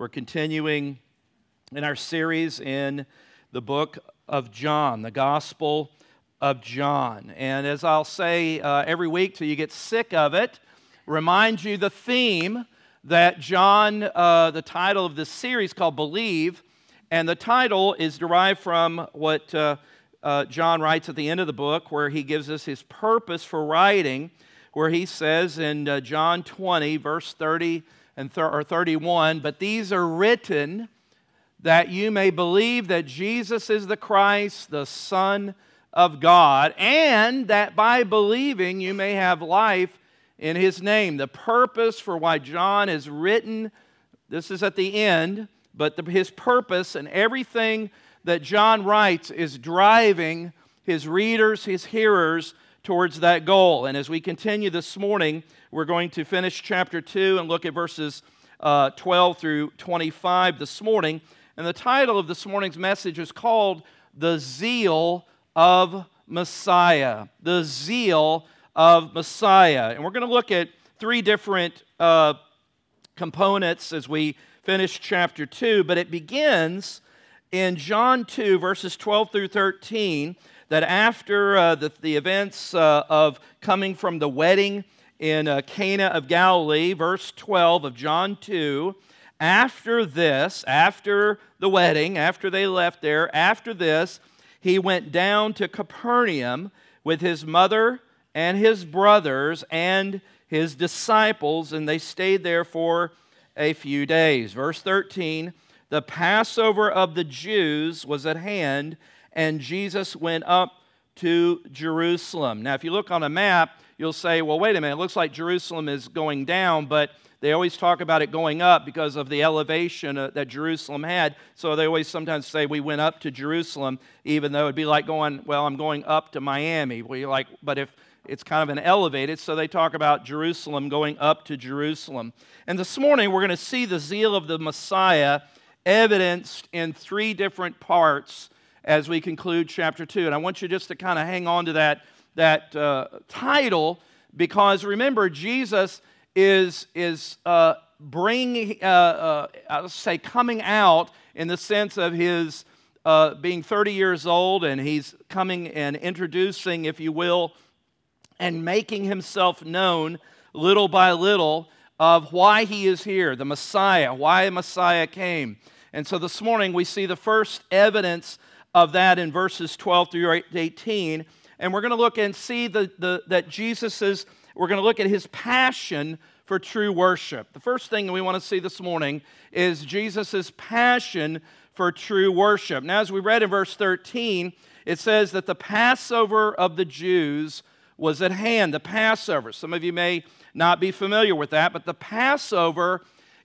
We're continuing in our series in the book of John, the Gospel of John. And as I'll say uh, every week till you get sick of it, remind you the theme that John, uh, the title of this series called Believe, and the title is derived from what uh, uh John writes at the end of the book, where he gives us his purpose for writing, where he says in uh, John 20, verse 30 and th- or 31, but these are written that you may believe that Jesus is the Christ, the Son of God, and that by believing you may have life in his name. The purpose for why John is written, this is at the end, but the, his purpose and everything that John writes is driving his readers, his hearers, towards that goal. And as we continue this morning, we're going to finish chapter 2 and look at verses uh, 12 through 25 this morning. And the title of this morning's message is called The Zeal of Messiah. The Zeal of Messiah. And we're going to look at three different uh, components as we finish chapter 2, but it begins in John 2, verses 12 through 13 that after uh, the, the, events uh, of coming from the wedding in uh, Cana of Galilee, verse 12 of John 2, after this, after the wedding, after they left there, after this, he went down to Capernaum with his mother and his brothers and his disciples, and they stayed there for a few days. Verse 13 The Passover of the Jews was at hand and Jesus went up to Jerusalem. Now, if you look on a map, you'll say, well, wait a minute, it looks like Jerusalem is going down, but they always talk about it going up because of the elevation uh, that Jerusalem had. So they always sometimes say we went up to Jerusalem, even though it'd be like going, well, I'm going up to Miami. We like, but if it's kind of an elevated, so they talk about Jerusalem going up to Jerusalem. And this morning we're going to see the zeal of the Messiah evidenced in three different parts as we conclude chapter 2. And I want you just to kind of hang on to that, that uh, title because remember, Jesus is, is uh, bringing, uh, uh I'll say, coming out in the sense of his uh, being 30 years old, and he's coming and introducing, if you will, and making himself known little by little of why he is here, the Messiah, why Messiah came. And so this morning we see the first evidence of that in verses 12 through 18. And we're going to look and see the, the, that Jesus is, we're going to look at his passion for true worship. The first thing we want to see this morning is Jesus' passion for true worship. Now, as we read in verse 13, it says that the Passover of the Jews was at hand. The Passover. Some of you may not be familiar with that, but the Passover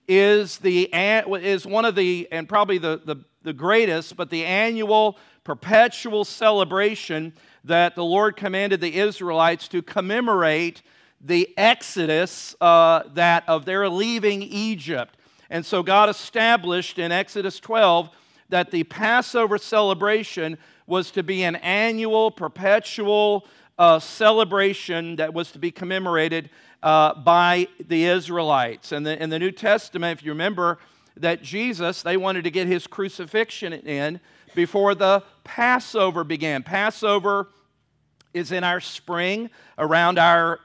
is, the, is one of the, and probably the, the, the greatest, but the annual perpetual celebration that the Lord commanded the Israelites to commemorate the exodus uh, that of their leaving Egypt. And so God established in Exodus 12 that the Passover celebration was to be an annual, perpetual uh, celebration that was to be commemorated uh, by the Israelites. And in the New Testament, if you remember that Jesus, they wanted to get his crucifixion in before the Passover began. Passover is in our spring, around our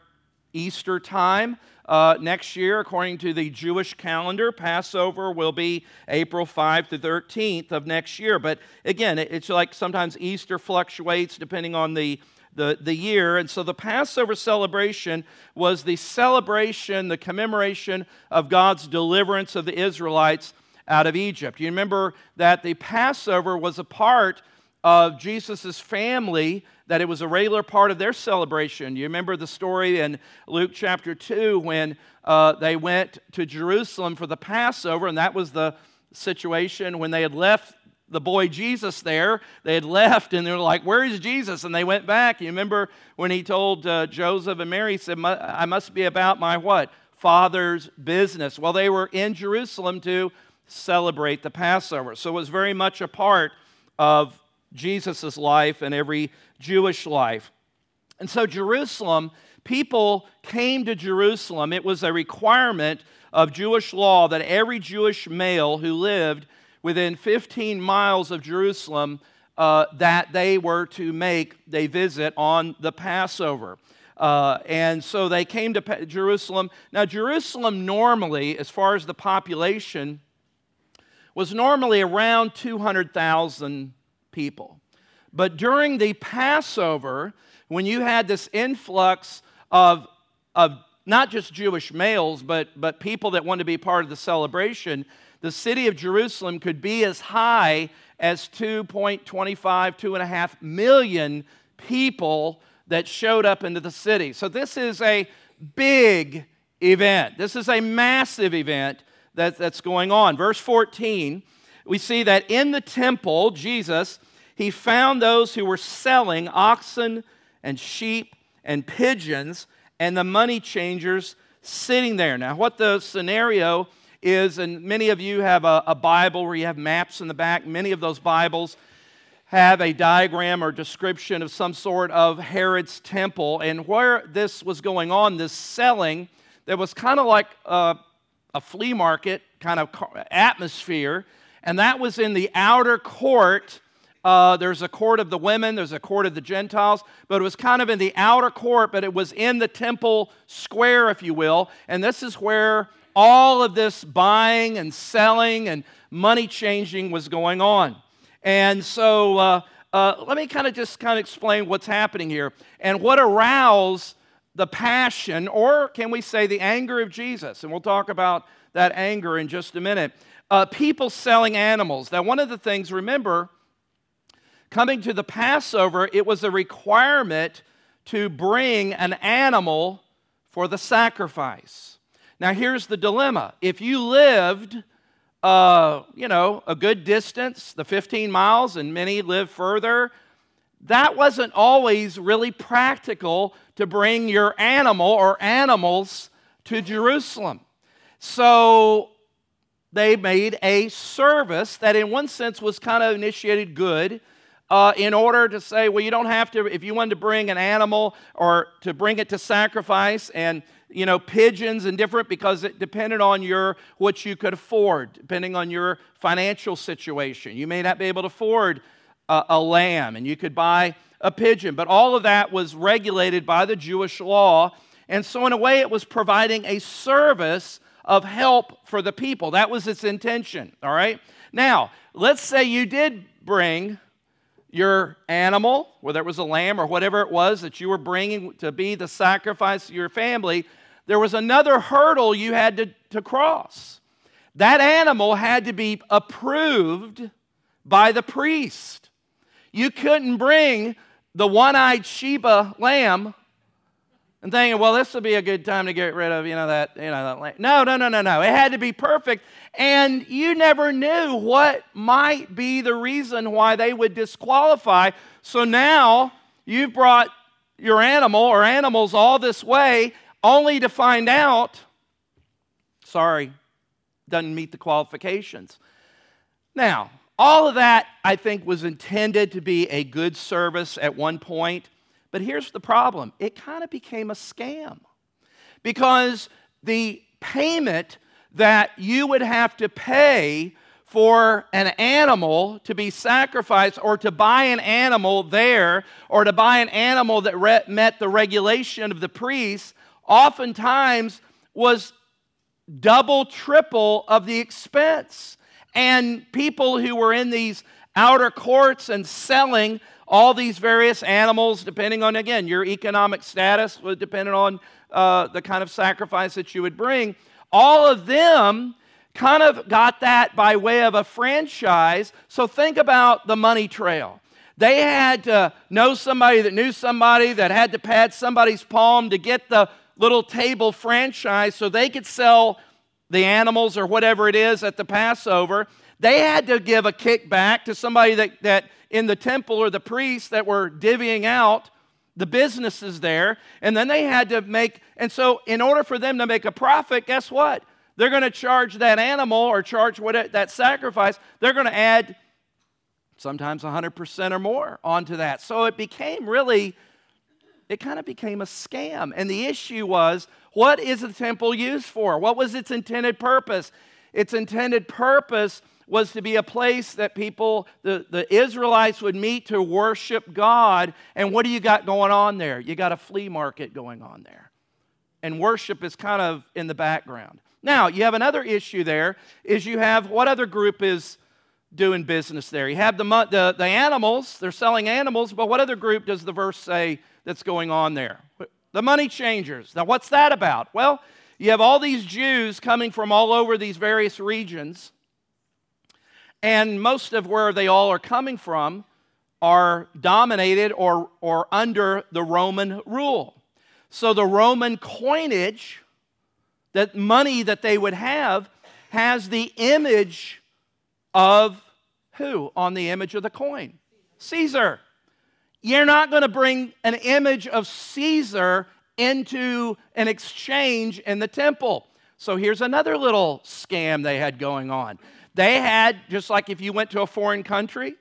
Easter time. Uh, next year, according to the Jewish calendar, Passover will be April 5 to 13th of next year. But again, it's like sometimes Easter fluctuates depending on the the, the year. And so the Passover celebration was the celebration, the commemoration of God's deliverance of the Israelites out of Egypt. You remember that the Passover was a part of Jesus' family, that it was a regular part of their celebration. You remember the story in Luke chapter 2 when uh, they went to Jerusalem for the Passover, and that was the situation when they had left the boy Jesus there. They had left and they were like, Where is Jesus? And they went back. You remember when he told uh, Joseph and Mary, he said, I must be about my what? Father's business. Well, they were in Jerusalem to celebrate the Passover. So it was very much a part of Jesus' life and every Jewish life. And so Jerusalem people came to Jerusalem, it was a requirement of Jewish law that every Jewish male who lived within 15 miles of Jerusalem uh, that they were to make a visit on the Passover. Uh, and so they came to Jerusalem. Now, Jerusalem normally, as far as the population, was normally around 200,000 people. But during the Passover, when you had this influx of, of not just Jewish males, but, but people that wanted to be part of the celebration, the city of Jerusalem could be as high as 2.25, 2.5 million people that showed up into the city. So this is a big event. This is a massive event that, that's going on. Verse 14, we see that in the temple, Jesus, he found those who were selling oxen and sheep and pigeons and the money changers sitting there. Now, what the scenario is, and many of you have a, a, Bible where you have maps in the back, many of those Bibles have a diagram or description of some sort of Herod's temple. And where this was going on, this selling, there was kind of like a, a flea market kind of atmosphere, and that was in the outer court uh, there's a court of the women, there's a court of the Gentiles, but it was kind of in the outer court, but it was in the temple square, if you will. And this is where all of this buying and selling and money changing was going on. And so uh, uh, let me kind of just kind of explain what's happening here and what aroused the passion, or can we say the anger of Jesus? And we'll talk about that anger in just a minute. Uh, people selling animals. Now, one of the things, remember, coming to the Passover, it was a requirement to bring an animal for the sacrifice. Now, here's the dilemma. If you lived, uh, you know, a good distance, the 15 miles, and many live further, that wasn't always really practical to bring your animal or animals to Jerusalem. So they made a service that, in one sense, was kind of initiated good uh, in order to say, well, you don't have to, if you wanted to bring an animal or to bring it to sacrifice and, you know, pigeons and different because it depended on your, what you could afford, depending on your financial situation. You may not be able to afford a, a lamb and you could buy a pigeon, but all of that was regulated by the Jewish law. And so, in a way, it was providing a service of help for the people. That was its intention, all right? Now, let's say you did bring your animal, whether it was a lamb or whatever it was that you were bringing to be the sacrifice of your family, there was another hurdle you had to, to cross. That animal had to be approved by the priest. You couldn't bring the one eyed Sheba lamb and thinking, well, this will be a good time to get rid of, you know, that, you know, that lamb. No, no, no, no, no. It had to be perfect. And you never knew what might be the reason why they would disqualify. So now you've brought your animal or animals all this way only to find out, sorry, doesn't meet the qualifications. Now, all of that, I think, was intended to be a good service at one point. But here's the problem it kind of became a scam because the payment that you would have to pay for an animal to be sacrificed or to buy an animal there or to buy an animal that re- met the regulation of the priest oftentimes was double, triple of the expense. And people who were in these outer courts and selling all these various animals, depending on, again, your economic status, depending on uh, the kind of sacrifice that you would bring, all of them kind of got that by way of a franchise. So think about the money trail. They had to know somebody that knew somebody that had to pat somebody's palm to get the little table franchise so they could sell the animals or whatever it is at the Passover. They had to give a kickback to somebody that, that in the temple or the priests that were divvying out the businesses there. And then they had to make, and so in order for them to make a profit, guess what? They're going to charge that animal or charge what that sacrifice, they're going to add sometimes 100% or more onto that. So it became really it kind of became a scam. And the issue was what is the temple used for? What was its intended purpose? Its intended purpose was to be a place that people, the, the Israelites, would meet to worship God. And what do you got going on there? You got a flea market going on there. And worship is kind of in the background. Now, you have another issue there is you have what other group is doing business there? You have the, the, the animals, they're selling animals, but what other group does the verse say that's going on there? The money changers. Now, what's that about? Well, you have all these Jews coming from all over these various regions, and most of where they all are coming from are dominated or, or under the Roman rule. So the Roman coinage, that money that they would have, has the image of who on the image of the coin? Caesar. You're not going to bring an image of Caesar into an exchange in the temple. So here's another little scam they had going on. They had, just like if you went to a foreign country,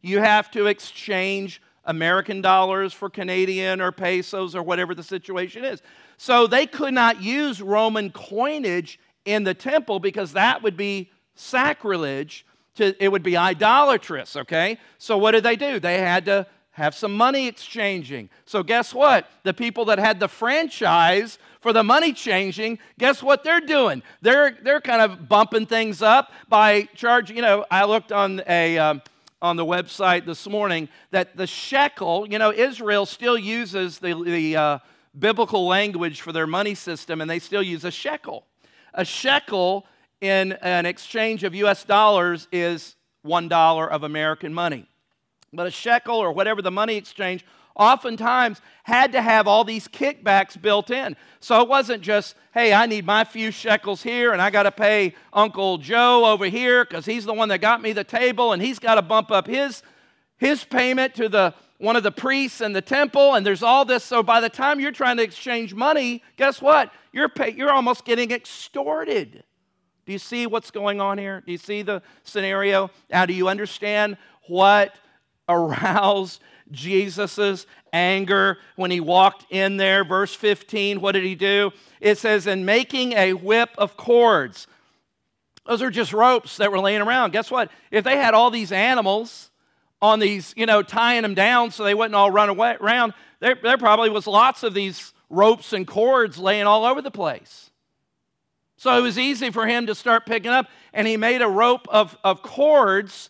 you have to exchange American dollars for Canadian or pesos or whatever the situation is. So they could not use Roman coinage in the temple because that would be sacrilege. To, it would be idolatrous, okay? So what did they do? They had to have some money exchanging. So, guess what? The people that had the franchise for the money changing, guess what they're doing? They're, they're kind of bumping things up by charging. You know, I looked on a. Um, on the website this morning that the shekel, you know, Israel still uses the, the uh, biblical language for their money system, and they still use a shekel. A shekel in an exchange of US dollars is $1 of American money. But a shekel or whatever the money exchange oftentimes had to have all these kickbacks built in. So it wasn't just, hey, I need my few shekels here and I got to pay Uncle Joe over here because he's the one that got me the table and he's got to bump up his, his payment to the one of the priests in the temple and there's all this so by the time you're trying to exchange money guess what you're pay, you're almost getting extorted do you see what's going on here do you see the scenario now do you understand what aroused Jesus' anger when he walked in there. Verse 15, what did he do? It says, In making a whip of cords. Those are just ropes that were laying around. Guess what? If they had all these animals on these, you know, tying them down so they wouldn't all run away around, there, there probably was lots of these ropes and cords laying all over the place. So it was easy for him to start picking up, and he made a rope of, of cords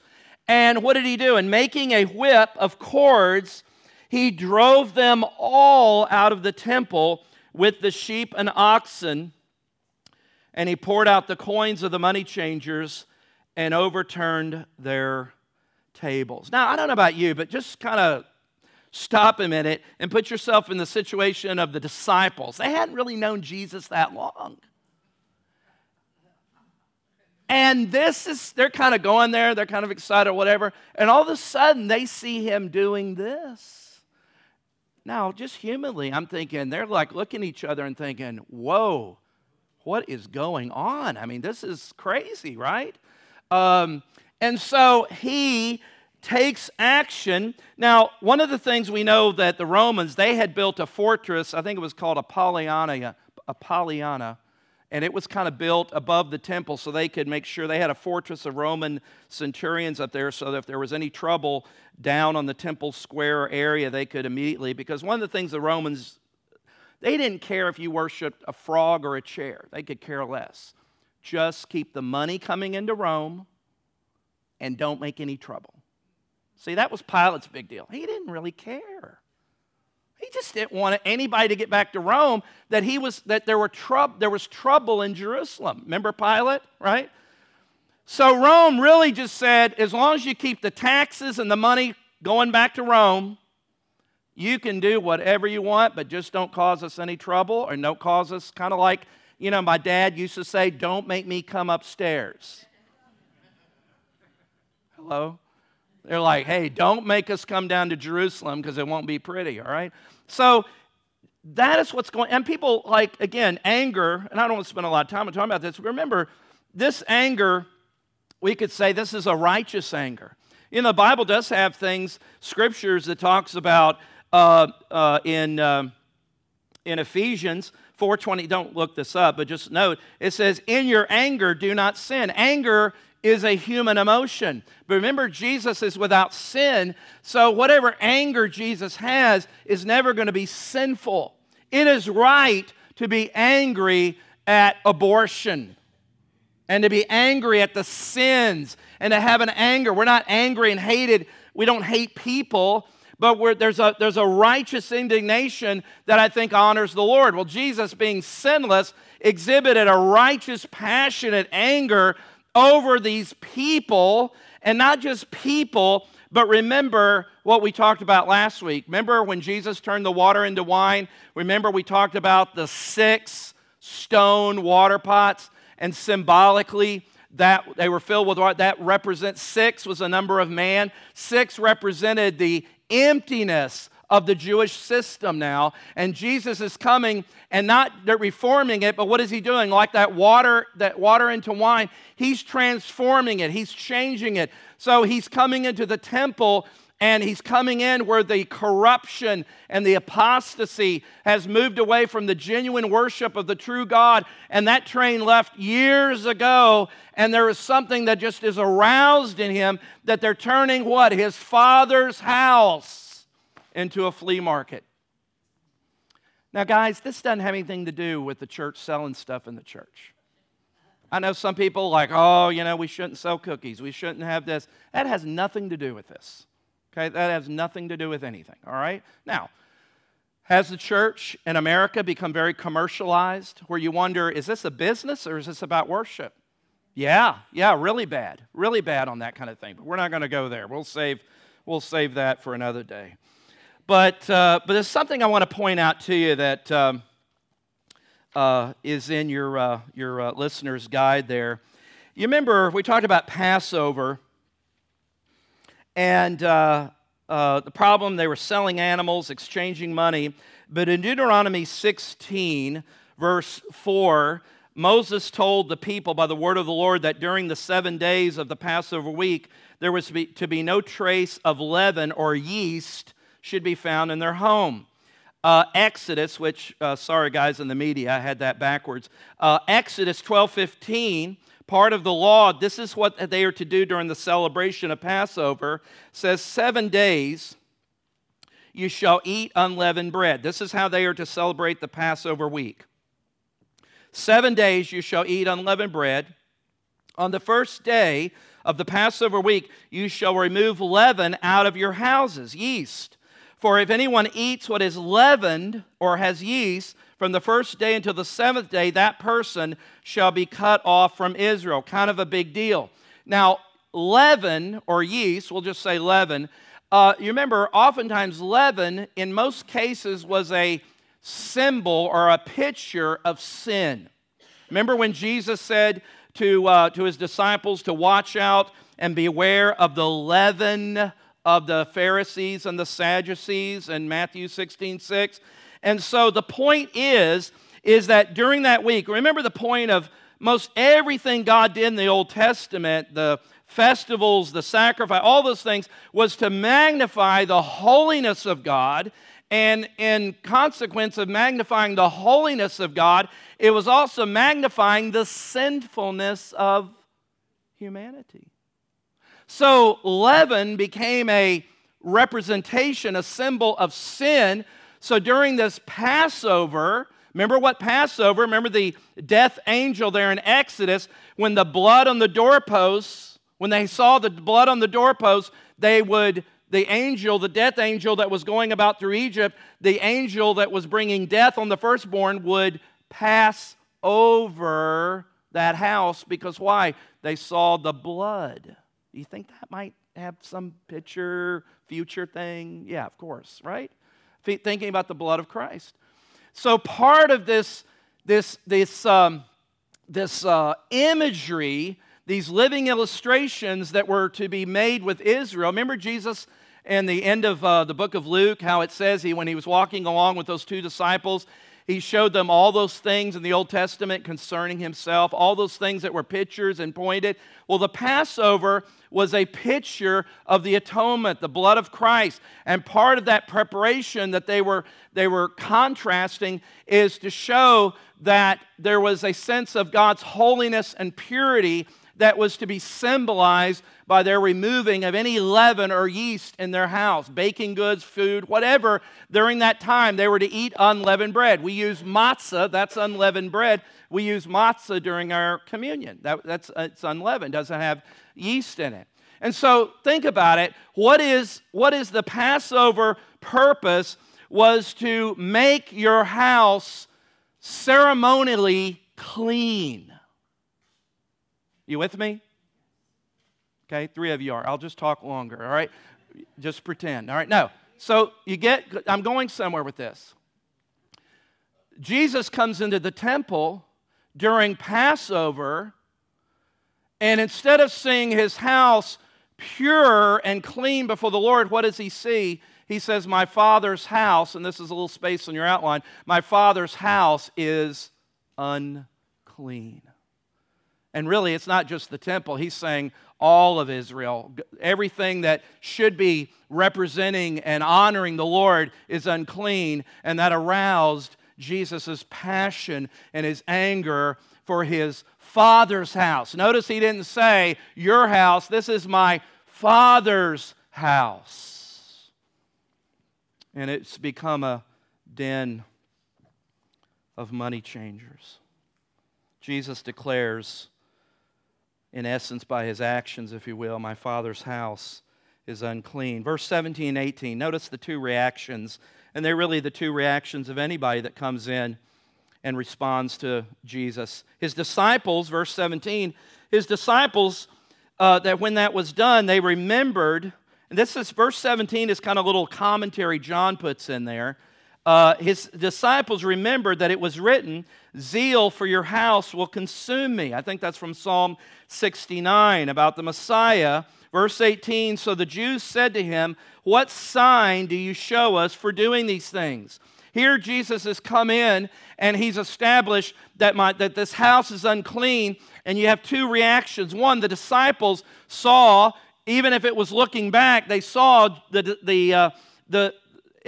and what did he do? In making a whip of cords, he drove them all out of the temple with the sheep and oxen, and he poured out the coins of the money changers and overturned their tables. Now, I don't know about you, but just kind of stop a minute and put yourself in the situation of the disciples. They hadn't really known Jesus that long. And this is, they're kind of going there, they're kind of excited, or whatever. And all of a sudden, they see him doing this. Now, just humanly, I'm thinking, they're like looking at each other and thinking, whoa, what is going on? I mean, this is crazy, right? Um, and so he takes action. Now, one of the things we know that the Romans, they had built a fortress, I think it was called Apollonia, Apollonia and it was kind of built above the temple so they could make sure they had a fortress of Roman centurions up there so that if there was any trouble down on the temple square area, they could immediately. Because one of the things the Romans, they didn't care if you worshiped a frog or a chair, they could care less. Just keep the money coming into Rome and don't make any trouble. See, that was Pilate's big deal. He didn't really care. He just didn't want anybody to get back to Rome that he was that there were trouble there was trouble in Jerusalem. Remember Pilate, right? So Rome really just said as long as you keep the taxes and the money going back to Rome, you can do whatever you want, but just don't cause us any trouble or don't cause us kind of like, you know, my dad used to say, don't make me come upstairs. Hello? They're like, hey, don't make us come down to Jerusalem because it won't be pretty, all right? So that is what's going and people like again anger and i don't want to spend a lot of time talking about this remember this anger we could say this is a righteous anger you know the bible does have things scriptures that talks about uh, uh, in, um, in Ephesians 4:20. Don't look this up, but just note it says, "In your anger, do not sin." Anger is a human emotion. But remember, Jesus is without sin, so whatever anger Jesus has is never going to be sinful. It is right to be angry at abortion and to be angry at the sins and to have an anger. We're not angry and hated. We don't hate people, but there's, a, there's a righteous indignation that I think honors the Lord. Well, Jesus, being sinless, exhibited a righteous, passionate anger over these people, and not just people, but remember what we talked about last week. Remember when Jesus turned the water into wine? Remember we talked about the six stone water pots, and symbolically, that they were filled with water. That represents six was a number of man. Six represented the emptiness of the Jewish system now. And Jesus is coming and not reforming it, but what is he doing? Like that water, that water into wine, he's transforming it, he's changing it. So he's coming into the temple and he's coming in where the corruption and the apostasy has moved away from the genuine worship of the true God. And that train left years ago, and there is something that just is aroused in him that they're turning what? His father's house into a flea market. Now, guys, this doesn't have anything to do with the church selling stuff in the church. I know some people like, oh, you know, we shouldn't sell cookies. We shouldn't have this. That has nothing to do with this. Okay, that has nothing to do with anything, all right? Now, has the church in America become very commercialized where you wonder, is this a business or is this about worship? Yeah, yeah, really bad. Really bad on that kind of thing. But we're not going to go there. We'll save, we'll save that for another day. But, uh, but there's something I want to point out to you that um, uh, is in your, uh, your uh, listener's guide there. You remember we talked about Passover and uh, the problem, they were selling animals, exchanging money. But in Deuteronomy 16, verse 4, Moses told the people by the word of the Lord that during the seven days of the Passover week, there was to be, to be no trace of leaven or yeast should be found in their home. Uh, Exodus, which, uh, sorry guys in the media, I had that backwards. Uh, Exodus 12 15 part of the law, this is what they are to do during the celebration of Passover, says seven days you shall eat unleavened bread. This is how they are to celebrate the Passover week. Seven days you shall eat unleavened bread. On the first day of the Passover week, you shall remove leaven out of your houses, yeast. For if anyone eats what is leavened or has yeast, from the first day until the seventh day, that person shall be cut off from Israel. Kind of a big deal. Now, leaven or yeast, we'll just say leaven. Uh, you remember, oftentimes leaven, in most cases, was a symbol or a picture of sin. Remember when Jesus said to, uh, to his disciples to watch out and beware of the leaven of the Pharisees and the Sadducees in Matthew 16 6? And so the point is, is that during that week, remember the point of most everything God did in the Old Testament, the festivals, the sacrifice, all those things, was to magnify the holiness of God. And in consequence of magnifying the holiness of God, it was also magnifying the sinfulness of humanity. So leaven became a representation, a symbol of sin so during this Passover, remember what Passover, remember the death angel there in Exodus, when the blood on the doorposts, when they saw the blood on the doorposts, they would, the angel, the death angel that was going about through Egypt, the angel that was bringing death on the firstborn would pass over that house because why? They saw the blood. Do you think that might have some picture, future thing? Yeah, of course, right? thinking about the blood of Christ. So part of this, this, this, um, this uh, imagery, these living illustrations that were to be made with Israel. Remember Jesus in the end of uh, the book of Luke, how it says he, when he was walking along with those two disciples, He showed them all those things in the Old Testament concerning himself, all those things that were pictures and pointed. Well, the Passover was a picture of the atonement, the blood of Christ. And part of that preparation that they were, they were contrasting is to show that there was a sense of God's holiness and purity that was to be symbolized by their removing of any leaven or yeast in their house, baking goods, food, whatever. During that time, they were to eat unleavened bread. We use matzah, that's unleavened bread. We use matzah during our communion. That, that's uh, it's unleavened, doesn't have yeast in it. And so think about it. What is, what is the Passover purpose? Was to make your house ceremonially clean. You with me? Okay, three of you are. I'll just talk longer, all right? Just pretend, all right? No. So you get, I'm going somewhere with this. Jesus comes into the temple during Passover, and instead of seeing his house pure and clean before the Lord, what does he see? He says, My father's house, and this is a little space on your outline, my father's house is unclean. And really, it's not just the temple. He's saying all of Israel. Everything that should be representing and honoring the Lord is unclean, and that aroused Jesus' passion and his anger for his father's house. Notice he didn't say, Your house, this is my father's house. And it's become a den of money changers. Jesus declares, in essence, by his actions, if you will, my father's house is unclean. Verse 17 and 18, notice the two reactions, and they're really the two reactions of anybody that comes in and responds to Jesus. His disciples, verse 17, his disciples, uh, that when that was done, they remembered, and this is verse 17 is kind of a little commentary John puts in there. Uh, his disciples remembered that it was written, Zeal for your house will consume me. I think that's from Psalm 69 about the Messiah. Verse 18 So the Jews said to him, What sign do you show us for doing these things? Here, Jesus has come in and he's established that, my, that this house is unclean. And you have two reactions. One, the disciples saw, even if it was looking back, they saw the, the, uh, the,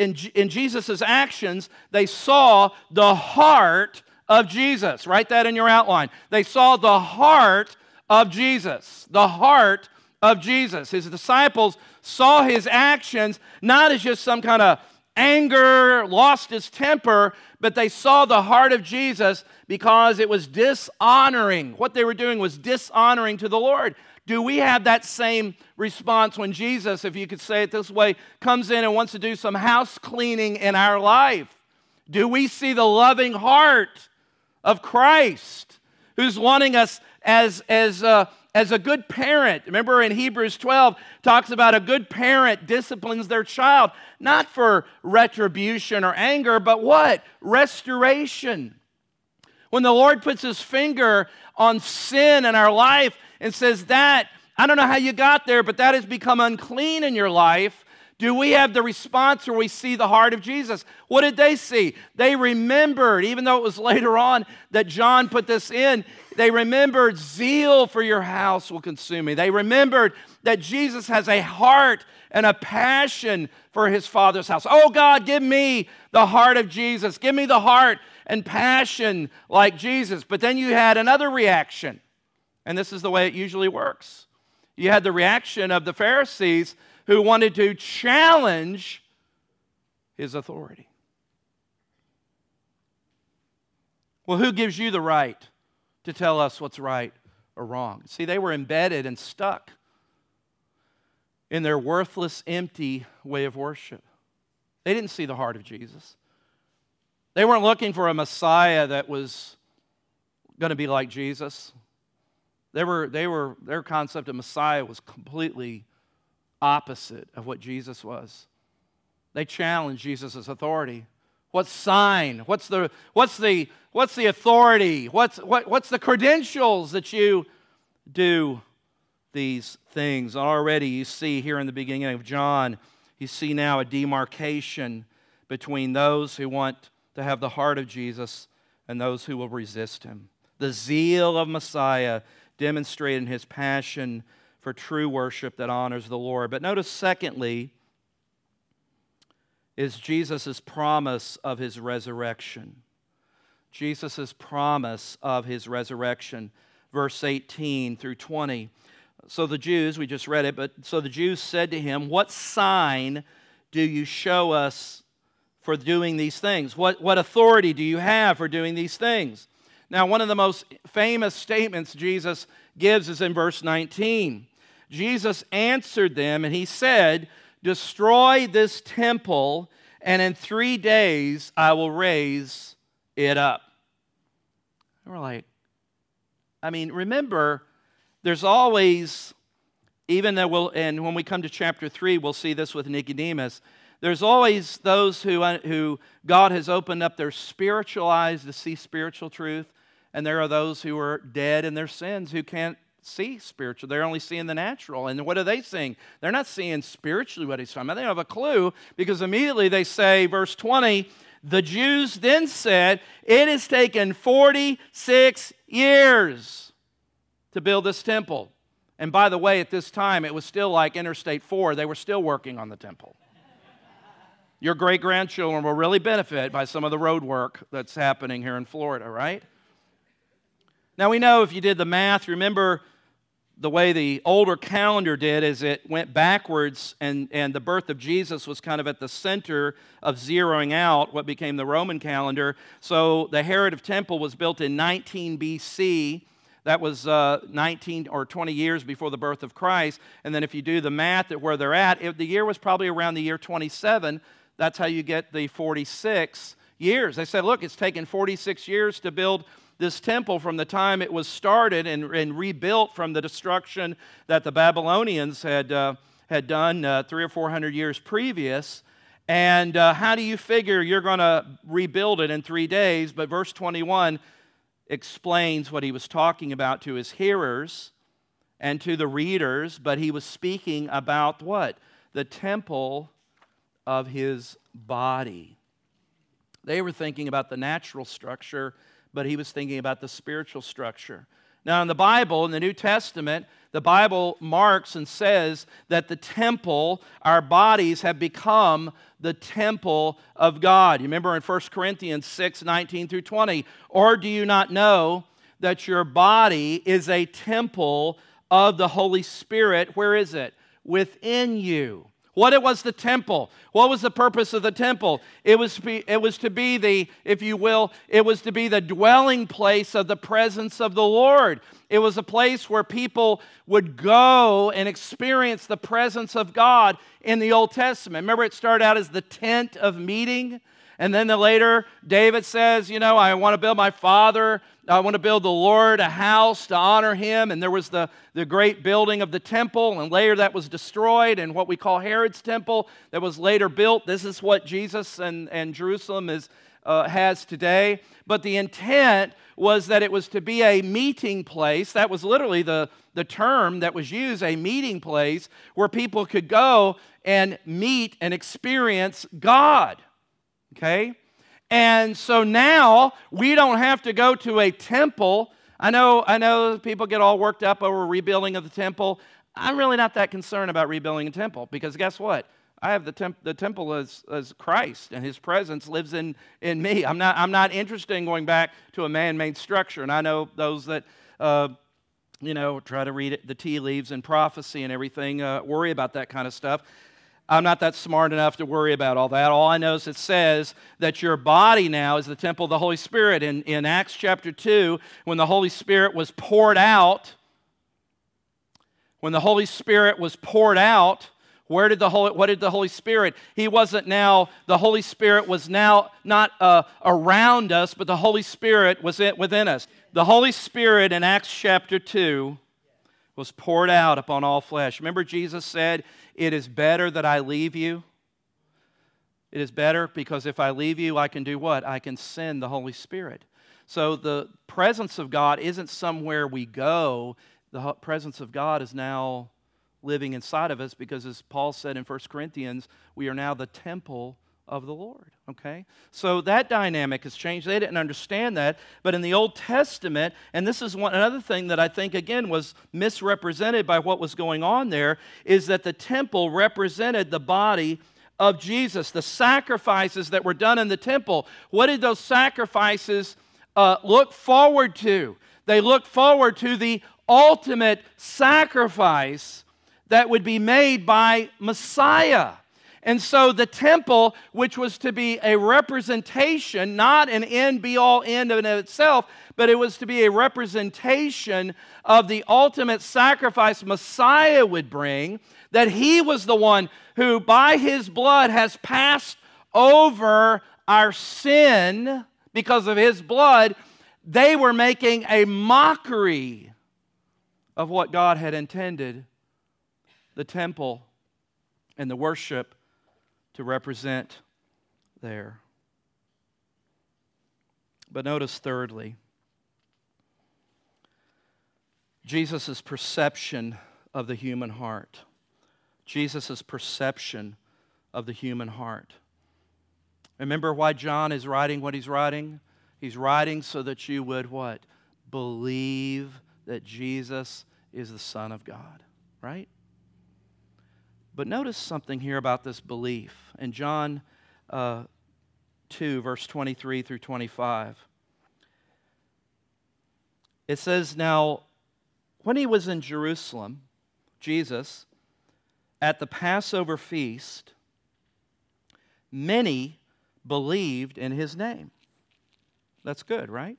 in, in Jesus' actions, they saw the heart of Jesus. Write that in your outline. They saw the heart of Jesus. The heart of Jesus. His disciples saw his actions not as just some kind of anger, lost his temper, but they saw the heart of Jesus because it was dishonoring. What they were doing was dishonoring to the Lord. Do we have that same response when Jesus, if you could say it this way, comes in and wants to do some house cleaning in our life? Do we see the loving heart of Christ, who's wanting us as, as, uh, as a good parent. Remember in Hebrews 12, talks about a good parent disciplines their child, not for retribution or anger, but what? Restoration. When the Lord puts his finger on sin in our life and says, That, I don't know how you got there, but that has become unclean in your life, do we have the response where we see the heart of Jesus? What did they see? They remembered, even though it was later on that John put this in, they remembered zeal for your house will consume me. They remembered that Jesus has a heart and a passion for his Father's house. Oh God, give me the heart of Jesus. Give me the heart and passion like Jesus. But then you had another reaction, and this is the way it usually works. You had the reaction of the Pharisees who wanted to challenge his authority. Well, who gives you the right to tell us what's right or wrong? See, they were embedded and stuck in their worthless, empty way of worship. They didn't see the heart of Jesus. They weren't looking for a Messiah that was going to be like Jesus. They were, they were, their concept of Messiah was completely opposite of what Jesus was. They challenged Jesus' authority. What sign? What's the, what's the, what's the authority? What's, what, what's the credentials that you do these things? Already you see here in the beginning of John, you see now a demarcation between those who want to have the heart of Jesus and those who will resist him. The zeal of Messiah demonstrated in his passion for true worship that honors the Lord. But notice, secondly, is Jesus' promise of his resurrection. Jesus' promise of his resurrection. Verse 18 through 20. So the Jews, we just read it, but so the Jews said to him, What sign do you show us for doing these things? What, what authority do you have for doing these things? Now, one of the most famous statements Jesus gives is in verse 19. Jesus answered them and he said, Destroy this temple, and in three days I will raise it up. And we're like, I mean, remember, there's always, even though we'll, and when we come to chapter 3, we'll see this with Nicodemus. There's always those who, who God has opened up their spiritual eyes to see spiritual truth, and there are those who are dead in their sins who can't see spiritual. They're only seeing the natural. And what are they seeing? They're not seeing spiritually what he's talking about. They don't have a clue because immediately they say, verse 20, the Jews then said, It has taken 46 years to build this temple. And by the way, at this time, it was still like Interstate 4. They were still working on the temple. Your great grandchildren will really benefit by some of the road work that's happening here in Florida, right? Now, we know if you did the math, remember the way the older calendar did is it went backwards, and, and the birth of Jesus was kind of at the center of zeroing out what became the Roman calendar. So the Herod of Temple was built in 19 BC. That was uh, 19 or 20 years before the birth of Christ. And then if you do the math at where they're at, it, the year was probably around the year 27. That's how you get the 46 years. They said, look, it's taken 46 years to build this temple from the time it was started and, and rebuilt from the destruction that the Babylonians had, uh, had done uh, three or four hundred years previous. And uh, how do you figure you're going to rebuild it in three days? But verse 21 explains what he was talking about to his hearers and to the readers, but he was speaking about what? The temple of his body. They were thinking about the natural structure but he was thinking about the spiritual structure. Now, in the Bible, in the New Testament, the Bible marks and says that the temple, our bodies, have become the temple of God. You remember in 1 Corinthians 6 19 through 20. Or do you not know that your body is a temple of the Holy Spirit? Where is it? Within you what it was the temple. What was the purpose of the temple? It was, to be, it was to be the, if you will, it was to be the dwelling place of the presence of the Lord. It was a place where people would go and experience the presence of God in the Old Testament. Remember, it started out as the tent of meeting. And then the later, David says, You know, I want to build my father, I want to build the Lord a house to honor him. And there was the, the great building of the temple, and later that was destroyed, and what we call Herod's temple that was later built. This is what Jesus and, and Jerusalem is, uh, has today. But the intent was that it was to be a meeting place. That was literally the, the term that was used a meeting place where people could go and meet and experience God. Okay? And so now we don't have to go to a temple. I know, I know people get all worked up over rebuilding of the temple. I'm really not that concerned about rebuilding a temple because guess what? I have the, temp- the temple as, as Christ, and his presence lives in, in me. I'm not, I'm not interested in going back to a man made structure. And I know those that, uh, you know, try to read it, the tea leaves and prophecy and everything, uh, worry about that kind of stuff. I'm not that smart enough to worry about all that. All I know is it says that your body now is the temple of the Holy Spirit. In, in Acts chapter 2, when the Holy Spirit was poured out, when the Holy Spirit was poured out, where did the Holy, what did the Holy Spirit? He wasn't now, the Holy Spirit was now not uh, around us, but the Holy Spirit was within us. The Holy Spirit in Acts chapter 2 was poured out upon all flesh. Remember, Jesus said, It is better that I leave you. It is better because if I leave you, I can do what? I can send the Holy Spirit. So the presence of God isn't somewhere we go, the presence of God is now living inside of us because, as Paul said in 1 Corinthians, we are now the temple of the Lord. Okay? So that dynamic has changed. They didn't understand that. But in the Old Testament, and this is one another thing that I think again was misrepresented by what was going on there, is that the temple represented the body of Jesus. The sacrifices that were done in the temple, what did those sacrifices uh, look forward to? They looked forward to the ultimate sacrifice that would be made by Messiah. And so the temple, which was to be a representation, not an end be all end in itself, but it was to be a representation of the ultimate sacrifice Messiah would bring, that he was the one who, by his blood, has passed over our sin because of his blood. They were making a mockery of what God had intended the temple and the worship to represent there. But notice, thirdly, Jesus' perception of the human heart. Jesus' perception of the human heart. Remember why John is writing what he's writing? He's writing so that you would what? Believe that Jesus is the Son of God, right? But notice something here about this belief. In John uh, 2, verse 23 through 25, it says, Now, when he was in Jerusalem, Jesus, at the Passover feast, many believed in his name. That's good, right?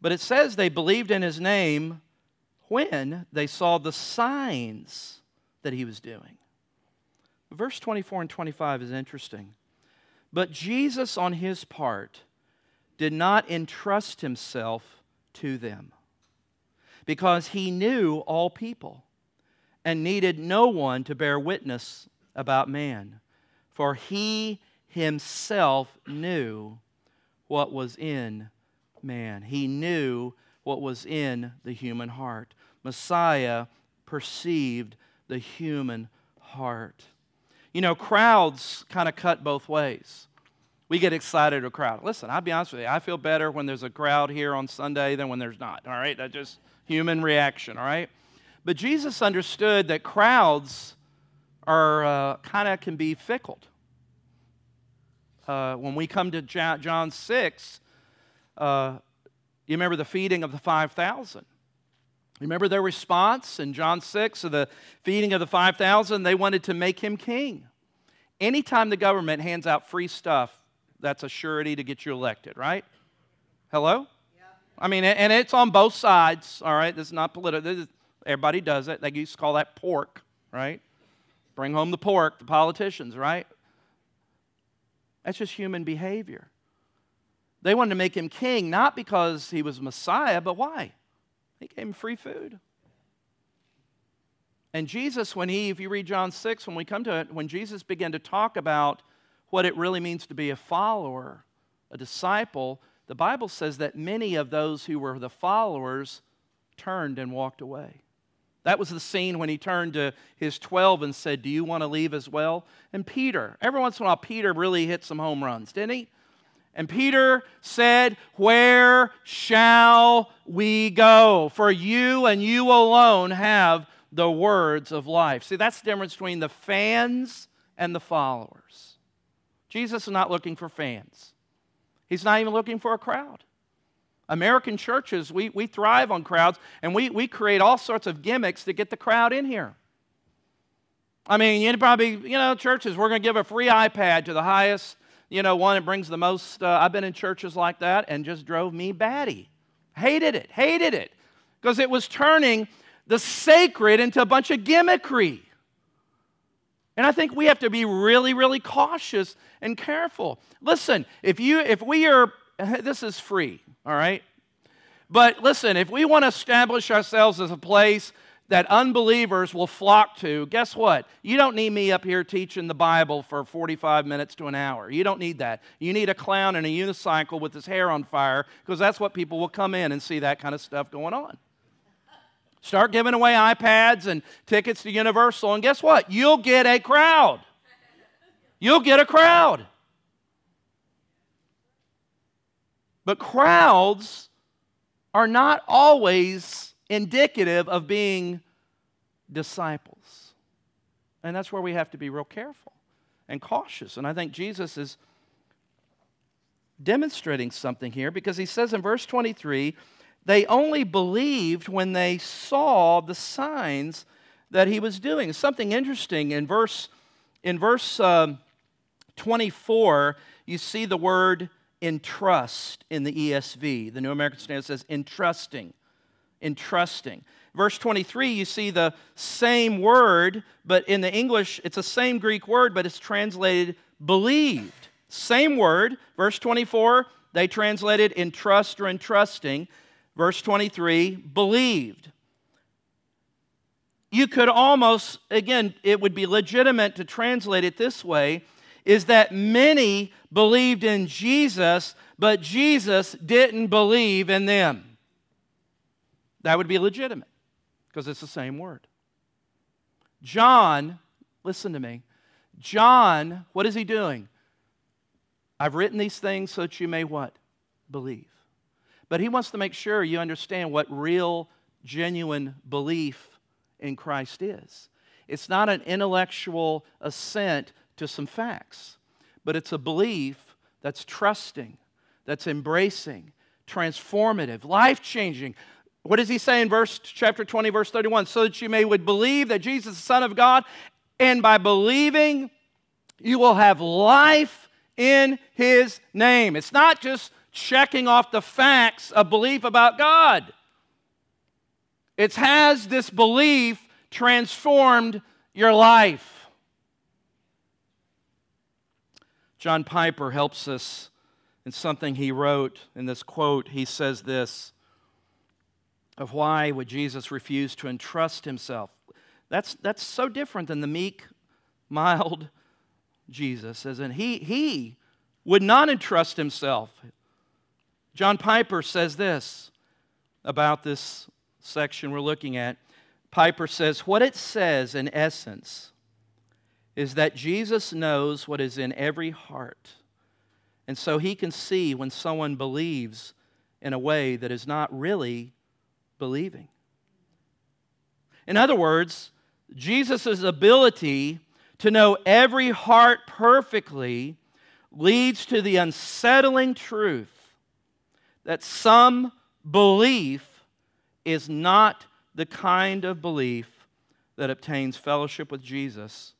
But it says they believed in his name when they saw the signs that he was doing. Verse 24 and 25 is interesting. But Jesus, on his part, did not entrust himself to them because he knew all people and needed no one to bear witness about man, for he himself knew what was in man. He knew what was in the human heart. Messiah perceived the human heart. You know, crowds kind of cut both ways. We get excited a crowd. Listen, I'll be honest with you. I feel better when there's a crowd here on Sunday than when there's not. All right? That's just human reaction. All right? But Jesus understood that crowds are uh, kind of can be fickle. Uh, when we come to John 6, uh, you remember the feeding of the 5,000. Remember their response in John 6 of the feeding of the 5,000? They wanted to make him king. Anytime the government hands out free stuff, that's a surety to get you elected, right? Hello? Yeah. I mean, and it's on both sides, all right? This is not political. Is, everybody does it. They used to call that pork, right? Bring home the pork, the politicians, right? That's just human behavior. They wanted to make him king not because he was Messiah, but why? He gave him free food. And Jesus, when he, if you read John 6, when we come to it, when Jesus began to talk about what it really means to be a follower, a disciple, the Bible says that many of those who were the followers turned and walked away. That was the scene when he turned to his 12 and said, Do you want to leave as well? And Peter, every once in a while, Peter really hit some home runs, didn't he? And Peter said, Where shall we go? For you and you alone have the words of life. See, that's the difference between the fans and the followers. Jesus is not looking for fans, he's not even looking for a crowd. American churches, we, we thrive on crowds, and we, we create all sorts of gimmicks to get the crowd in here. I mean, you probably, you know, churches, we're going to give a free iPad to the highest you know, one that brings the most. Uh, I've been in churches like that and just drove me batty. Hated it, hated it, because it was turning the sacred into a bunch of gimmickry. And I think we have to be really, really cautious and careful. Listen, if you, if we are, this is free, all right. But listen, if we want to establish ourselves as a place that unbelievers will flock to, guess what? You don't need me up here teaching the Bible for 45 minutes to an hour. You don't need that. You need a clown in a unicycle with his hair on fire because that's what people will come in and see that kind of stuff going on. Start giving away iPads and tickets to Universal, and guess what? You'll get a crowd. you'll get a crowd. But crowds are not always indicative of being disciples. And that's where we have to be real careful and cautious. And I think Jesus is demonstrating something here because he says in verse 23 they only believed when they saw the signs that he was doing. Something interesting in verse in verse um, 24, you see the word entrust in the ESV. The New American Standard says entrusting. Entrusting. Verse 23, you see the same word, but in the English, it's the same Greek word, but it's translated believed. Same word. Verse 24, they translated entrust or entrusting. Verse 23, believed. You could almost, again, it would be legitimate to translate it this way is that many believed in Jesus, but Jesus didn't believe in them. That would be legitimate because it's the same word. John, listen to me. John, what is he doing? I've written these things so that you may what? Believe. But he wants to make sure you understand what real, genuine belief in Christ is. It's not an intellectual assent to some facts, but it's a belief that's trusting, that's embracing, transformative, life changing. What does he say in verse chapter 20 verse 31 so that you may would believe that Jesus is the son of God and by believing you will have life in his name. It's not just checking off the facts of belief about God. It has this belief transformed your life. John Piper helps us in something he wrote in this quote. He says this of why would Jesus refuse to entrust himself? That's, that's so different than the meek, mild Jesus, as in he, he would not entrust himself. John Piper says this about this section we're looking at. Piper says, What it says in essence is that Jesus knows what is in every heart. And so he can see when someone believes in a way that is not really believing. In other words, Jesus' ability to know every heart perfectly leads to the unsettling truth that some belief is not the kind of belief that obtains fellowship with Jesus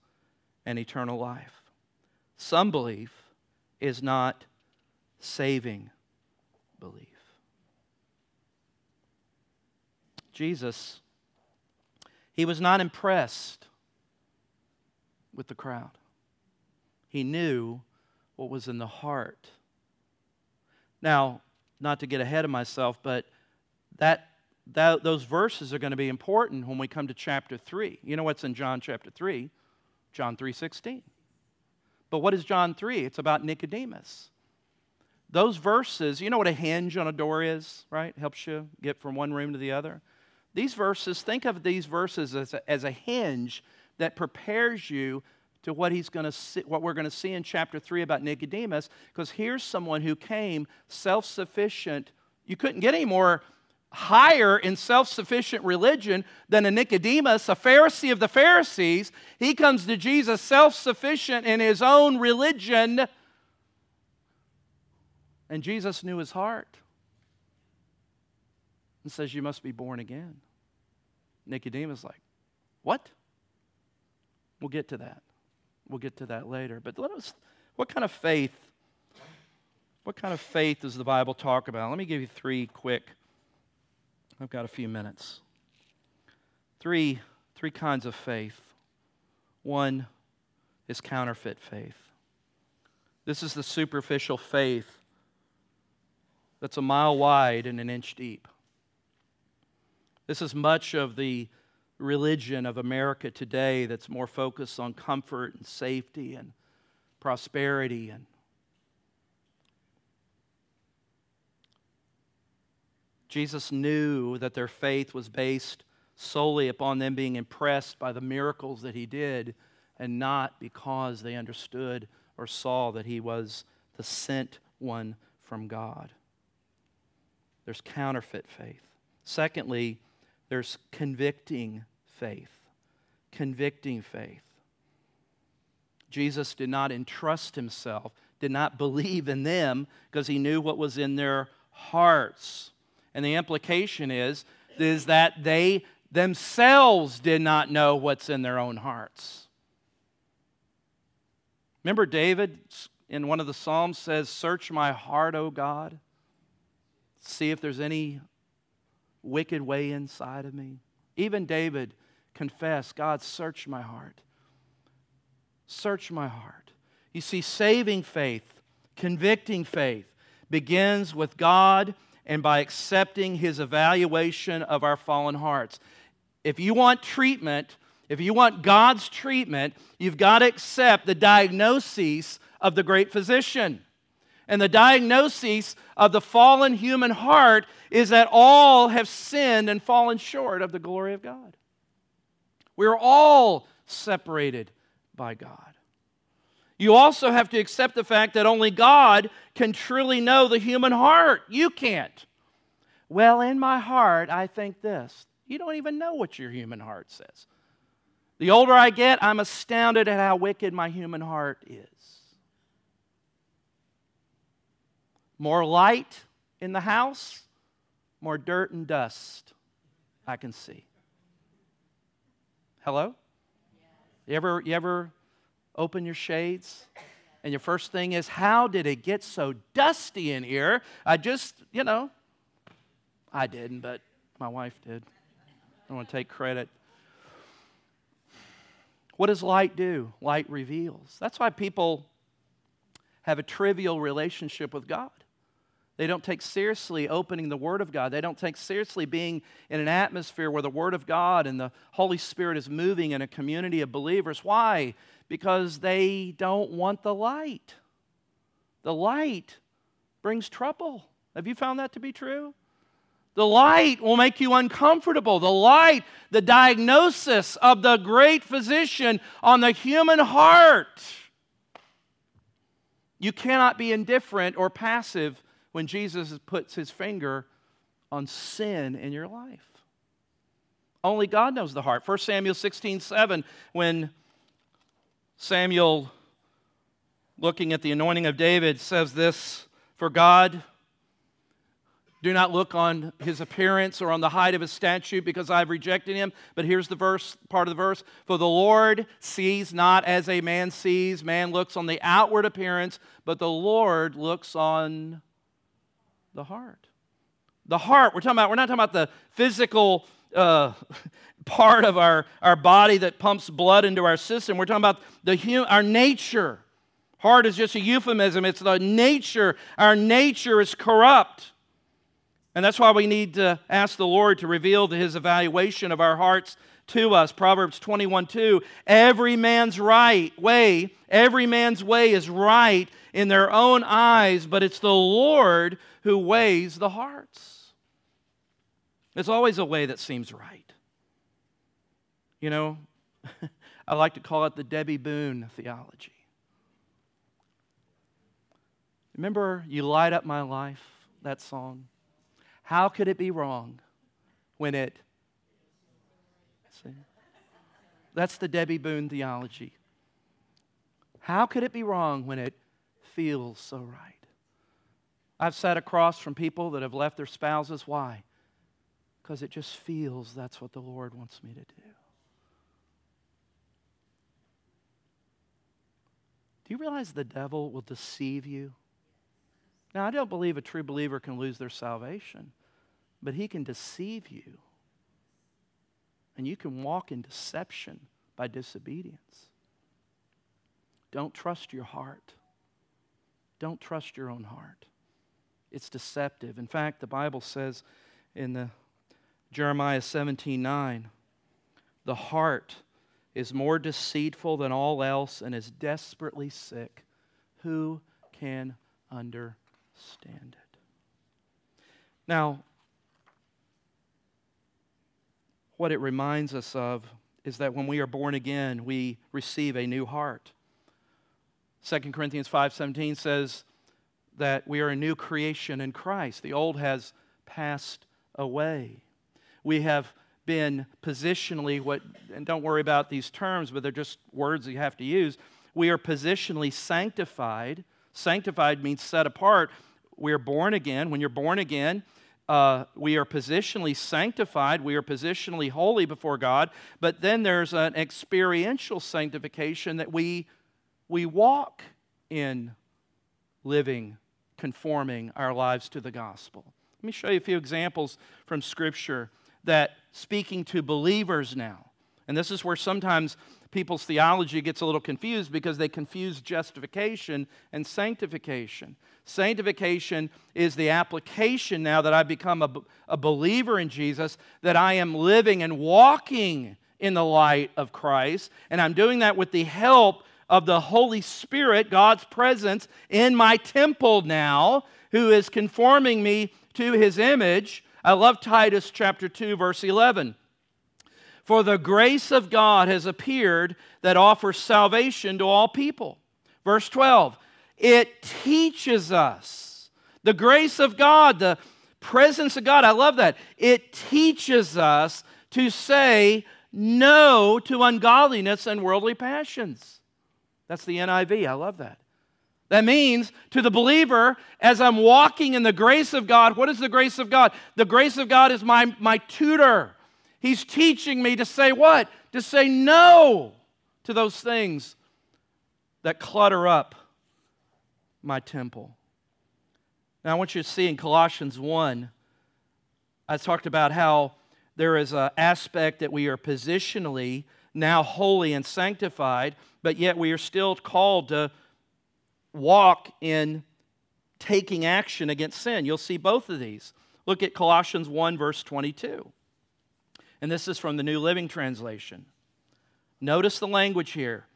and eternal life. Some belief is not saving belief. Jesus, he was not impressed with the crowd. He knew what was in the heart. Now, not to get ahead of myself, but that, that those verses are going to be important when we come to chapter 3. You know what's in John chapter 3? John 3:16. But what is John 3? It's about Nicodemus. Those verses, you know what a hinge on a door is, right? Helps you get from one room to the other. These verses, think of these verses as a, as a hinge that prepares you to what he's going to see, what we're going to see in chapter 3 about Nicodemus because here's someone who came self-sufficient. You couldn't get any more higher in self sufficient religion than a Nicodemus, a Pharisee of the Pharisees. He comes to Jesus self sufficient in his own religion. And Jesus knew his heart and says, You must be born again. Nicodemus, like, What? We'll get to that. We'll get to that later. But let us, what kind of faith? What kind of faith does the Bible talk about? Let me give you three quick I've got a few minutes. Three, three kinds of faith. One is counterfeit faith. This is the superficial faith that's a mile wide and an inch deep. This is much of the religion of America today that's more focused on comfort and safety and prosperity and Jesus knew that their faith was based solely upon them being impressed by the miracles that he did and not because they understood or saw that he was the sent one from God. There's counterfeit faith. Secondly, there's convicting faith. Convicting faith. Jesus did not entrust himself, did not believe in them because he knew what was in their hearts. And the implication is, is that they themselves did not know what's in their own hearts. Remember, David in one of the Psalms says, Search my heart, O God. See if there's any wicked way inside of me. Even David confessed, God, search my heart. Search my heart. You see, saving faith, convicting faith, begins with God and by accepting his evaluation of our fallen hearts. If you want treatment, if you want God's treatment, you've got to accept the diagnosis of the great physician. And the diagnosis of the fallen human heart is that all have sinned and fallen short of the glory of God. We're all separated by God. You also have to accept the fact that only God can truly know the human heart. You can't. Well, in my heart, I think this. You don't even know what your human heart says. The older I get, I'm astounded at how wicked my human heart is. More light in the house, more dirt and dust I can see. Hello? You ever, you ever open your shades and your first thing is, how did it get so dusty in here? I just, you know, I didn't, but my wife did. I don't want to take credit. What does light do? Light reveals. That's why people have a trivial relationship with God. They don't take seriously opening the Word of God. They don't take seriously being in an atmosphere where the Word of God and the Holy Spirit is moving in a community of believers. Why? Because they don't want the light. The light brings trouble. Have you found that to be true? The light will make you uncomfortable. The light, the diagnosis of the great physician on the human heart. You cannot be indifferent or passive when Jesus puts his finger on sin in your life. Only God knows the heart. 1 Samuel 16 7, when Samuel, looking at the anointing of David, says this For God do not look on his appearance or on the height of his statue because I have rejected him. But here's the verse, part of the verse. For the Lord sees not as a man sees. Man looks on the outward appearance, but the Lord looks on the heart. The heart, we're talking about, we're not talking about the physical uh, part of our, our body that pumps blood into our system. We're talking about the, our nature. Heart is just a euphemism, it's the nature. Our nature is corrupt. And that's why we need to ask the Lord to reveal his evaluation of our hearts to us. Proverbs 21 2. Every man's right way, every man's way is right in their own eyes, but it's the Lord who weighs the hearts. There's always a way that seems right. You know, I like to call it the Debby Boone theology. Remember, You Light Up My Life, that song? How could it be wrong when it. See? That's the Debby Boone theology. How could it be wrong when it feels so right? I've sat across from people that have left their spouses. Why? Because it just feels that's what the Lord wants me to do. Do you realize the devil will deceive you? Now, I don't believe a true believer can lose their salvation but he can deceive you. And you can walk in deception by disobedience. Don't trust your heart. Don't trust your own heart. It's deceptive. In fact, the Bible says in the Jeremiah 17 9, the heart is more deceitful than all else and is desperately sick. Who can understand it? Now, what it reminds us of is that when we are born again, we receive a new heart. 2 Corinthians 5:17 says that we are a new creation in Christ. The old has passed away. We have been positionally what and don't worry about these terms, but they're just words you have to use. We are positionally sanctified. Sanctified means set apart. We are born again. When you're born again, uh, we are positionally sanctified, we are positionally holy before God, but then there's an experiential sanctification that we, we walk in living, conforming our lives to the gospel. Let me show you a few examples from Scripture that speaking to believers now, and this is where sometimes people's theology gets a little confused because they confuse justification and sanctification. Sanctification is the application now that I've become a, a believer in Jesus, that I am living and walking in the light of Christ. And I'm doing that with the help of the Holy Spirit, God's presence in my temple now, who is conforming me to his image. I love Titus chapter 2, verse 11. For the grace of God has appeared that offers salvation to all people. Verse 12, it teaches us the grace of God, the presence of God. I love that. It teaches us to say no to ungodliness and worldly passions. That's the NIV. I love that. That means to the believer, as I'm walking in the grace of God, what is the grace of God? The grace of God is my, my tutor. He's teaching me to say what? To say no to those things that clutter up my temple. Now, I want you to see in Colossians 1, I talked about how there is an aspect that we are positionally now holy and sanctified, but yet we are still called to walk in taking action against sin. You'll see both of these. Look at Colossians 1, verse 22. And this is from the New Living Translation. Notice the language here.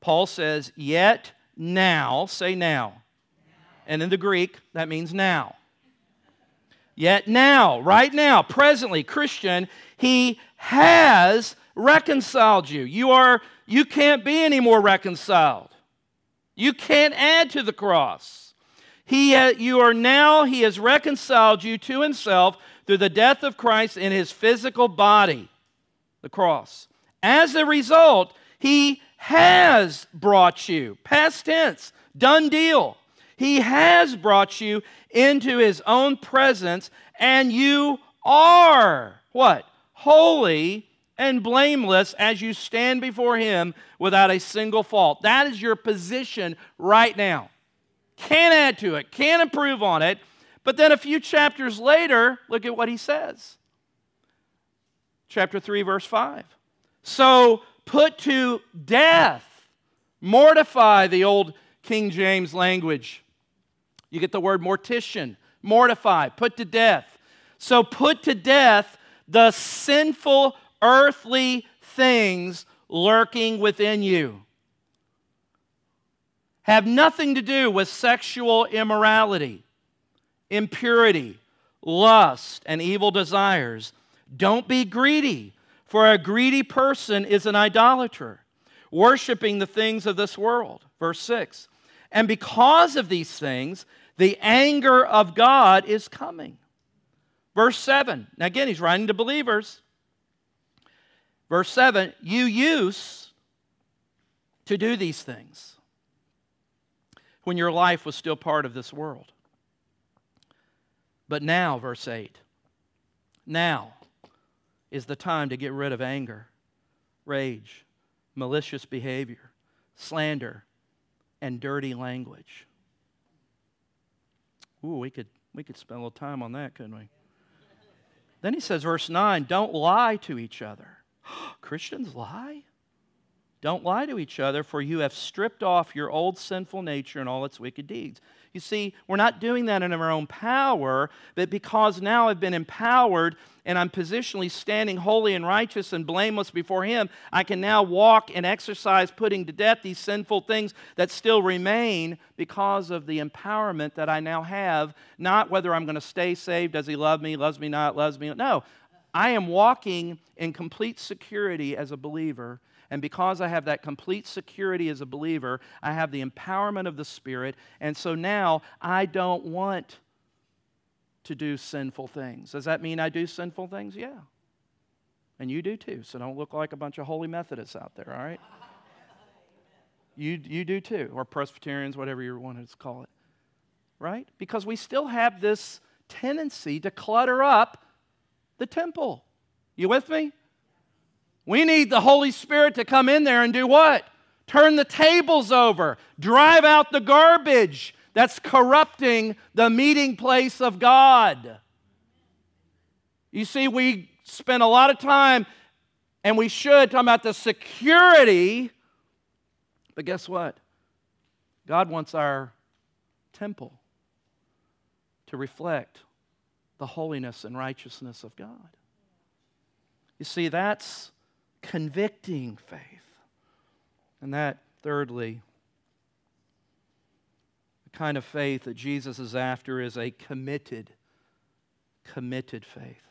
Paul says, Yet now, say now. And in the Greek, that means now. Yet now, right now, presently, Christian, he has reconciled you. You are you can't be any more reconciled. You can't add to the cross. He you are now he has reconciled you to himself through the death of Christ in his physical body, the cross. As a result, he has brought you, past tense, done deal. He has brought you into his own presence, and you are what? Holy and blameless as you stand before him without a single fault. That is your position right now. Can't add to it, can't improve on it. But then a few chapters later, look at what he says. Chapter 3, verse 5. So put to death, mortify the old King James language. You get the word mortician, mortify, put to death. So put to death the sinful earthly things lurking within you. Have nothing to do with sexual immorality, impurity, lust, and evil desires. Don't be greedy for a greedy person is an idolater, worshiping the things of this world. Verse 6. And because of these things, the anger of God is coming. Verse 7. Now, again, he's writing to believers. Verse 7 You used to do these things when your life was still part of this world. But now, verse 8, now, is the time to get rid of anger, rage, malicious behavior, slander, and dirty language. Ooh, we could, we could spend a little time on that, couldn't we? Then he says, verse 9, don't lie to each other. Christians lie? Don't lie to each other, for you have stripped off your old sinful nature and all its wicked deeds. You see, we're not doing that in our own power, but because now I've been empowered and I'm positionally standing holy and righteous and blameless before Him, I can now walk and exercise putting to death these sinful things that still remain because of the empowerment that I now have. Not whether I'm going to stay saved, does He love me, loves me not, loves me. No, I am walking in complete security as a believer. And because I have that complete security as a believer, I have the empowerment of the Spirit. And so now I don't want to do sinful things. Does that mean I do sinful things? Yeah. And you do too. So don't look like a bunch of holy Methodists out there, all right? You, you do too, or Presbyterians, whatever you want to call it, right? Because we still have this tendency to clutter up the temple. You with me? We need the Holy Spirit to come in there and do what? Turn the tables over, drive out the garbage that's corrupting the meeting place of God. You see, we spend a lot of time, and we should, talk about the security, but guess what? God wants our temple to reflect the holiness and righteousness of God. You see, that's convicting faith. And that, thirdly, the kind of faith that Jesus is after is a committed, committed faith.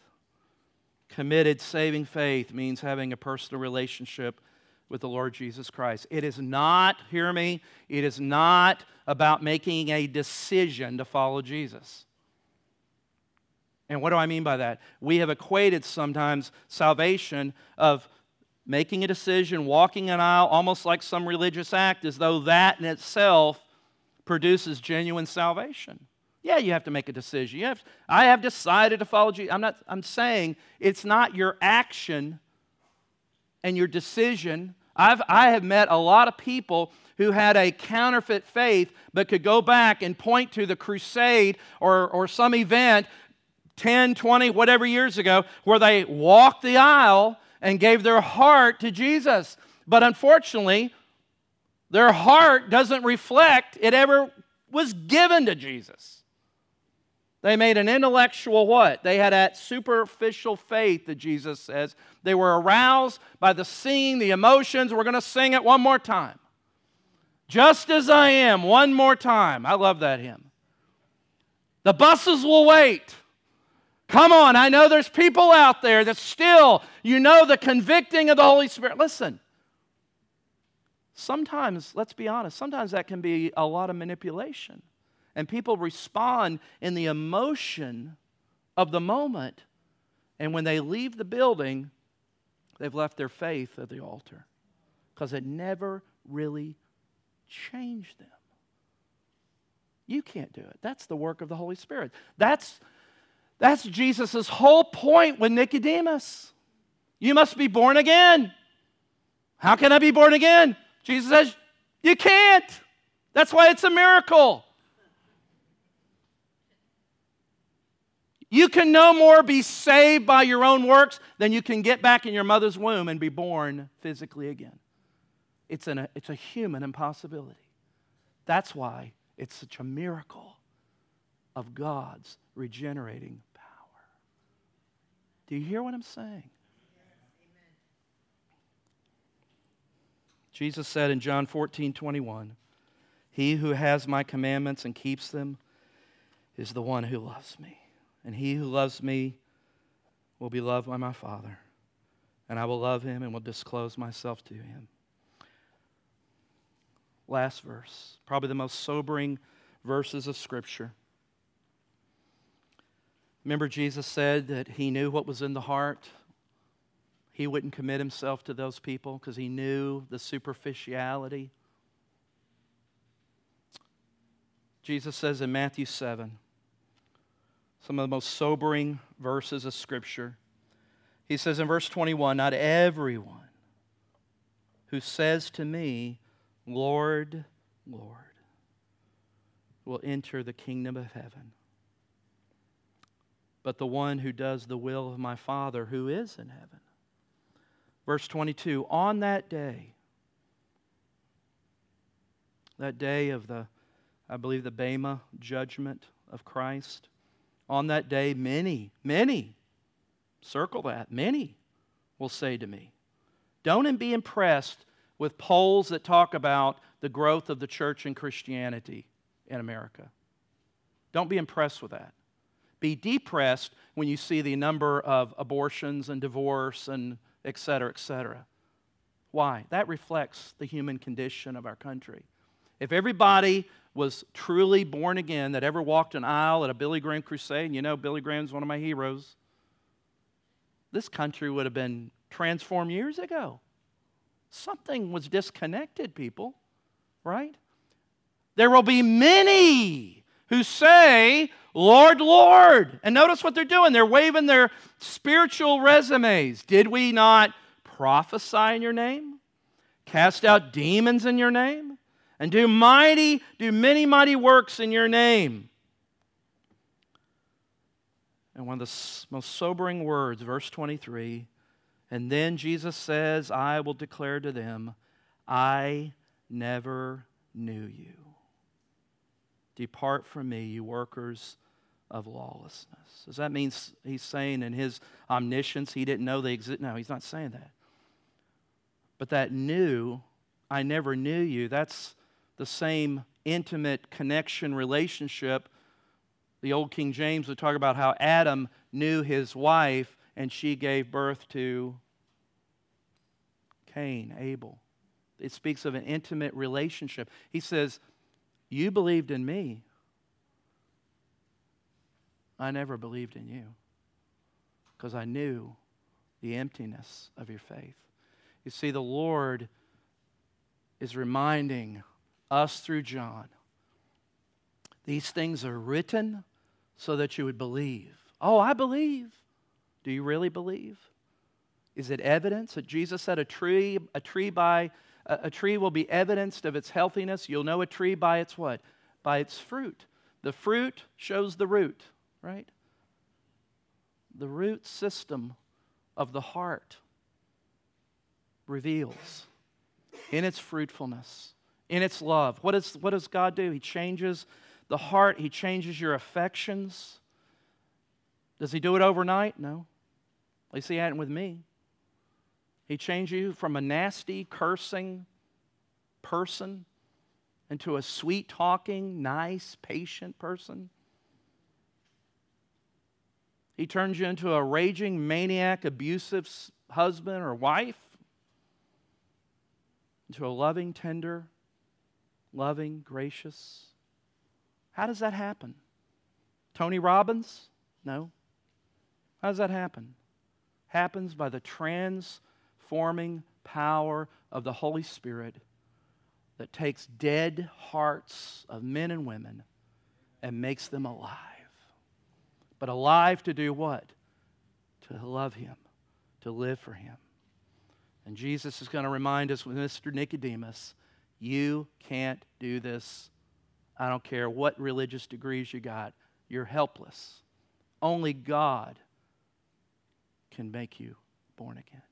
Committed, saving faith means having a personal relationship with the Lord Jesus Christ. It is not, hear me, it is not about making a decision to follow Jesus. And what do I mean by that? We have equated sometimes salvation of making a decision, walking an aisle, almost like some religious act, as though that in itself produces genuine salvation. Yeah, you have to make a decision. You have, I have decided to follow Jesus. I'm, not, I'm saying it's not your action and your decision. I've, I have met a lot of people who had a counterfeit faith but could go back and point to the crusade or, or some event 10, 20, whatever years ago, where they walked the aisle and gave their heart to Jesus. But unfortunately, their heart doesn't reflect it ever was given to Jesus. They made an intellectual what? They had that superficial faith that Jesus says. They were aroused by the singing, the emotions. We're going to sing it one more time. Just as I am, one more time. I love that hymn. The buses will wait. Come on, I know there's people out there that still, you know, the convicting of the Holy Spirit. Listen, sometimes, let's be honest, sometimes that can be a lot of manipulation. And people respond in the emotion of the moment. And when they leave the building, they've left their faith at the altar because it never really changed them. You can't do it. That's the work of the Holy Spirit. That's that's Jesus' whole point with Nicodemus. You must be born again. How can I be born again? Jesus says, You can't. That's why it's a miracle. You can no more be saved by your own works than you can get back in your mother's womb and be born physically again. It's, an, it's a human impossibility. That's why it's such a miracle of God's regenerating. Do you hear what I'm saying? Jesus said in John 14, 21, He who has my commandments and keeps them is the one who loves me. And he who loves me will be loved by my Father. And I will love him and will disclose myself to him. Last verse, probably the most sobering verses of Scripture. Remember, Jesus said that he knew what was in the heart. He wouldn't commit himself to those people because he knew the superficiality. Jesus says in Matthew 7, some of the most sobering verses of Scripture. He says in verse 21 Not everyone who says to me, Lord, Lord, will enter the kingdom of heaven but the one who does the will of my Father who is in heaven. Verse 22 On that day, that day of the, I believe, the Bema judgment of Christ, on that day, many, many, circle that, many will say to me, Don't be impressed with polls that talk about the growth of the church and Christianity in America. Don't be impressed with that be depressed when you see the number of abortions and divorce and et cetera, et cetera. Why? That reflects the human condition of our country. If everybody was truly born again that ever walked an aisle at a Billy Graham crusade, and you know Billy Graham's one of my heroes, this country would have been transformed years ago. Something was disconnected, people, right? There will be many who say, Lord, Lord. And notice what they're doing. They're waving their spiritual resumes. Did we not prophesy in your name? Cast out demons in your name? And do mighty, do many mighty works in your name? And one of the most sobering words, verse 23, and then Jesus says, I will declare to them, I never knew you. Depart from me, you workers of lawlessness. Does that mean he's saying in his omniscience he didn't know they exist? No, he's not saying that. But that knew, I never knew you, that's the same intimate connection relationship. The old King James would talk about how Adam knew his wife and she gave birth to Cain, Abel. It speaks of an intimate relationship. He says, You believed in me, I never believed in you because I knew the emptiness of your faith. You see, the Lord is reminding us through John these things are written so that you would believe. Oh, I believe. Do you really believe? Is it evidence that Jesus said a tree, a tree by a tree will be evidenced of its healthiness? You'll know a tree by its what? By its fruit. The fruit shows the root right? The root system of the heart reveals in its fruitfulness, in its love. What, is, what does God do? He changes the heart, He changes your affections. Does He do it overnight? No. At least He hadn't with me. He changed you from a nasty, cursing person into a sweet talking, nice, patient person. He turns you into a raging, maniac, abusive husband or wife, into a loving, tender, loving, gracious. How does that happen? Tony Robbins? No. How does that happen? Happens by the transforming power of the Holy Spirit that takes dead hearts of men and women and makes them alive but alive to do what? To love Him, to live for Him. And Jesus is going to remind us with Mr. Nicodemus you can't do this. I don't care what religious degrees you got, you're helpless. Only God can make you born again.